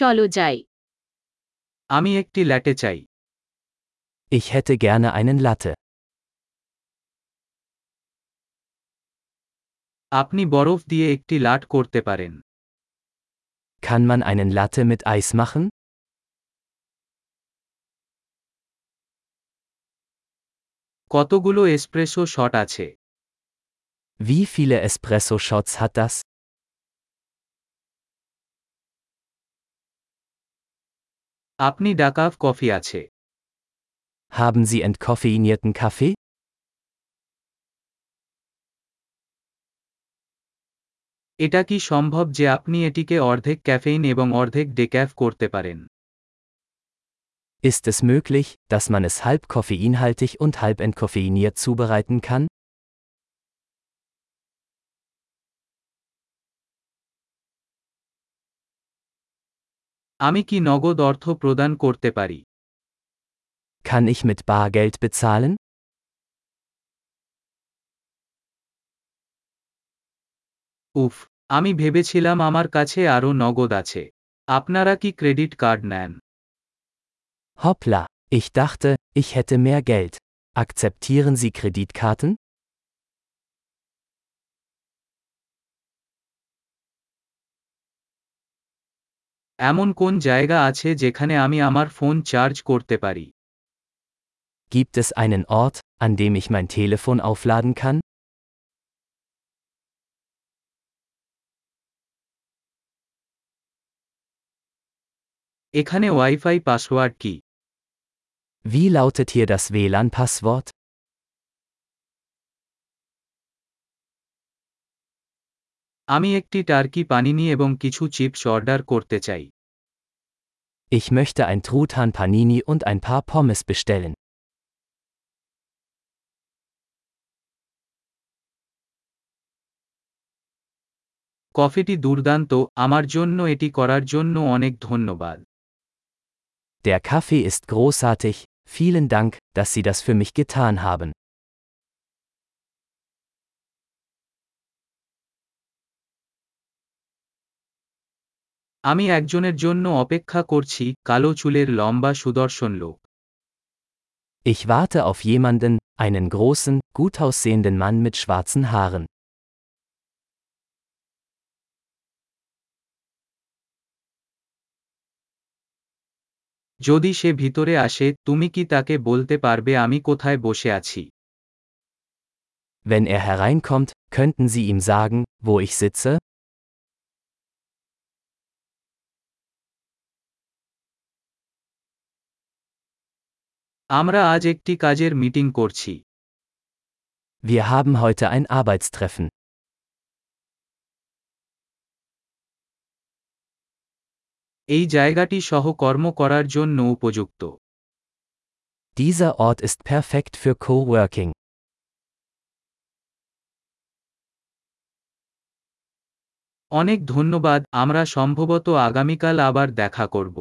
চলো যাই আমি একটি ল্যাটে চাই Ich hätte gerne einen Latte. আপনি বরফ দিয়ে একটি লাট করতে পারেন Kann man einen Latte mit Eis machen? কতগুলো এসপ্রেসো শট আছে Wie viele Espresso-Shots hat das? আপনি ডাকাফ কফি আছে Haben Sie entkoffeinierten Kaffee? এটা কি সম্ভব যে আপনি এটিকে অর্ধেক ক্যাফেইন এবং অর্ধেক ডেক্যাফ করতে পারেন Ist es möglich, dass man es halb koffeinhaltig und halb entkoffeiniert zubereiten kann? আমি কি নগদ অর্থ প্রদান করতে পারি Kann ich mit Bargeld bezahlen? উফ আমি ভেবেছিলাম আমার কাছে আরও নগদ আছে আপনারা কি ক্রেডিট কার্ড নেন Hoppla, ich dachte, ich hätte mehr Geld. Akzeptieren Sie Kreditkarten? এমন কোন জায়গা আছে যেখানে আমি আমার ফোন চার্জ করতে পারি Gibt es einen Ort, an dem ich mein Telefon aufladen kann? এখানে ওয়াইফাই পাসওয়ার্ড কি Wie lautet hier das WLAN-Passwort? আমি একটি টার্কি পানিনি এবং কিছু চিপস অর্ডার করতে চাই Ich möchte ein Truthahn Panini und ein paar Pommes bestellen. কফিটি দুর্দান্ত আমার জন্য এটি করার জন্য অনেক ধন্যবাদ Der Kaffee ist großartig, vielen Dank, dass Sie das für mich getan haben. আমি একজনের জন্য অপেক্ষা করছি কালো চুলের লম্বা সুদর্শন লোক Ich warte auf jemanden, einen großen, gut aussehenden Mann mit schwarzen Haaren. যদি সে ভিতরে আসে তুমি কি তাকে বলতে পারবে আমি কোথায় বসে আছি Wenn er hereinkommt, könnten Sie ihm sagen, wo ich sitze? আমরা আজ একটি কাজের মিটিং করছি Wir haben heute ein Arbeitstreffen. এই জায়গাটি সহকর্ম করার জন্য উপযুক্ত Dieser Ort ist perfekt für Coworking. অনেক ধন্যবাদ আমরা সম্ভবত আগামীকাল আবার দেখা করব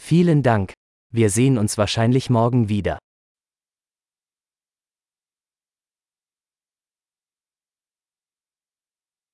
Vielen Dank. Wir sehen uns wahrscheinlich morgen wieder.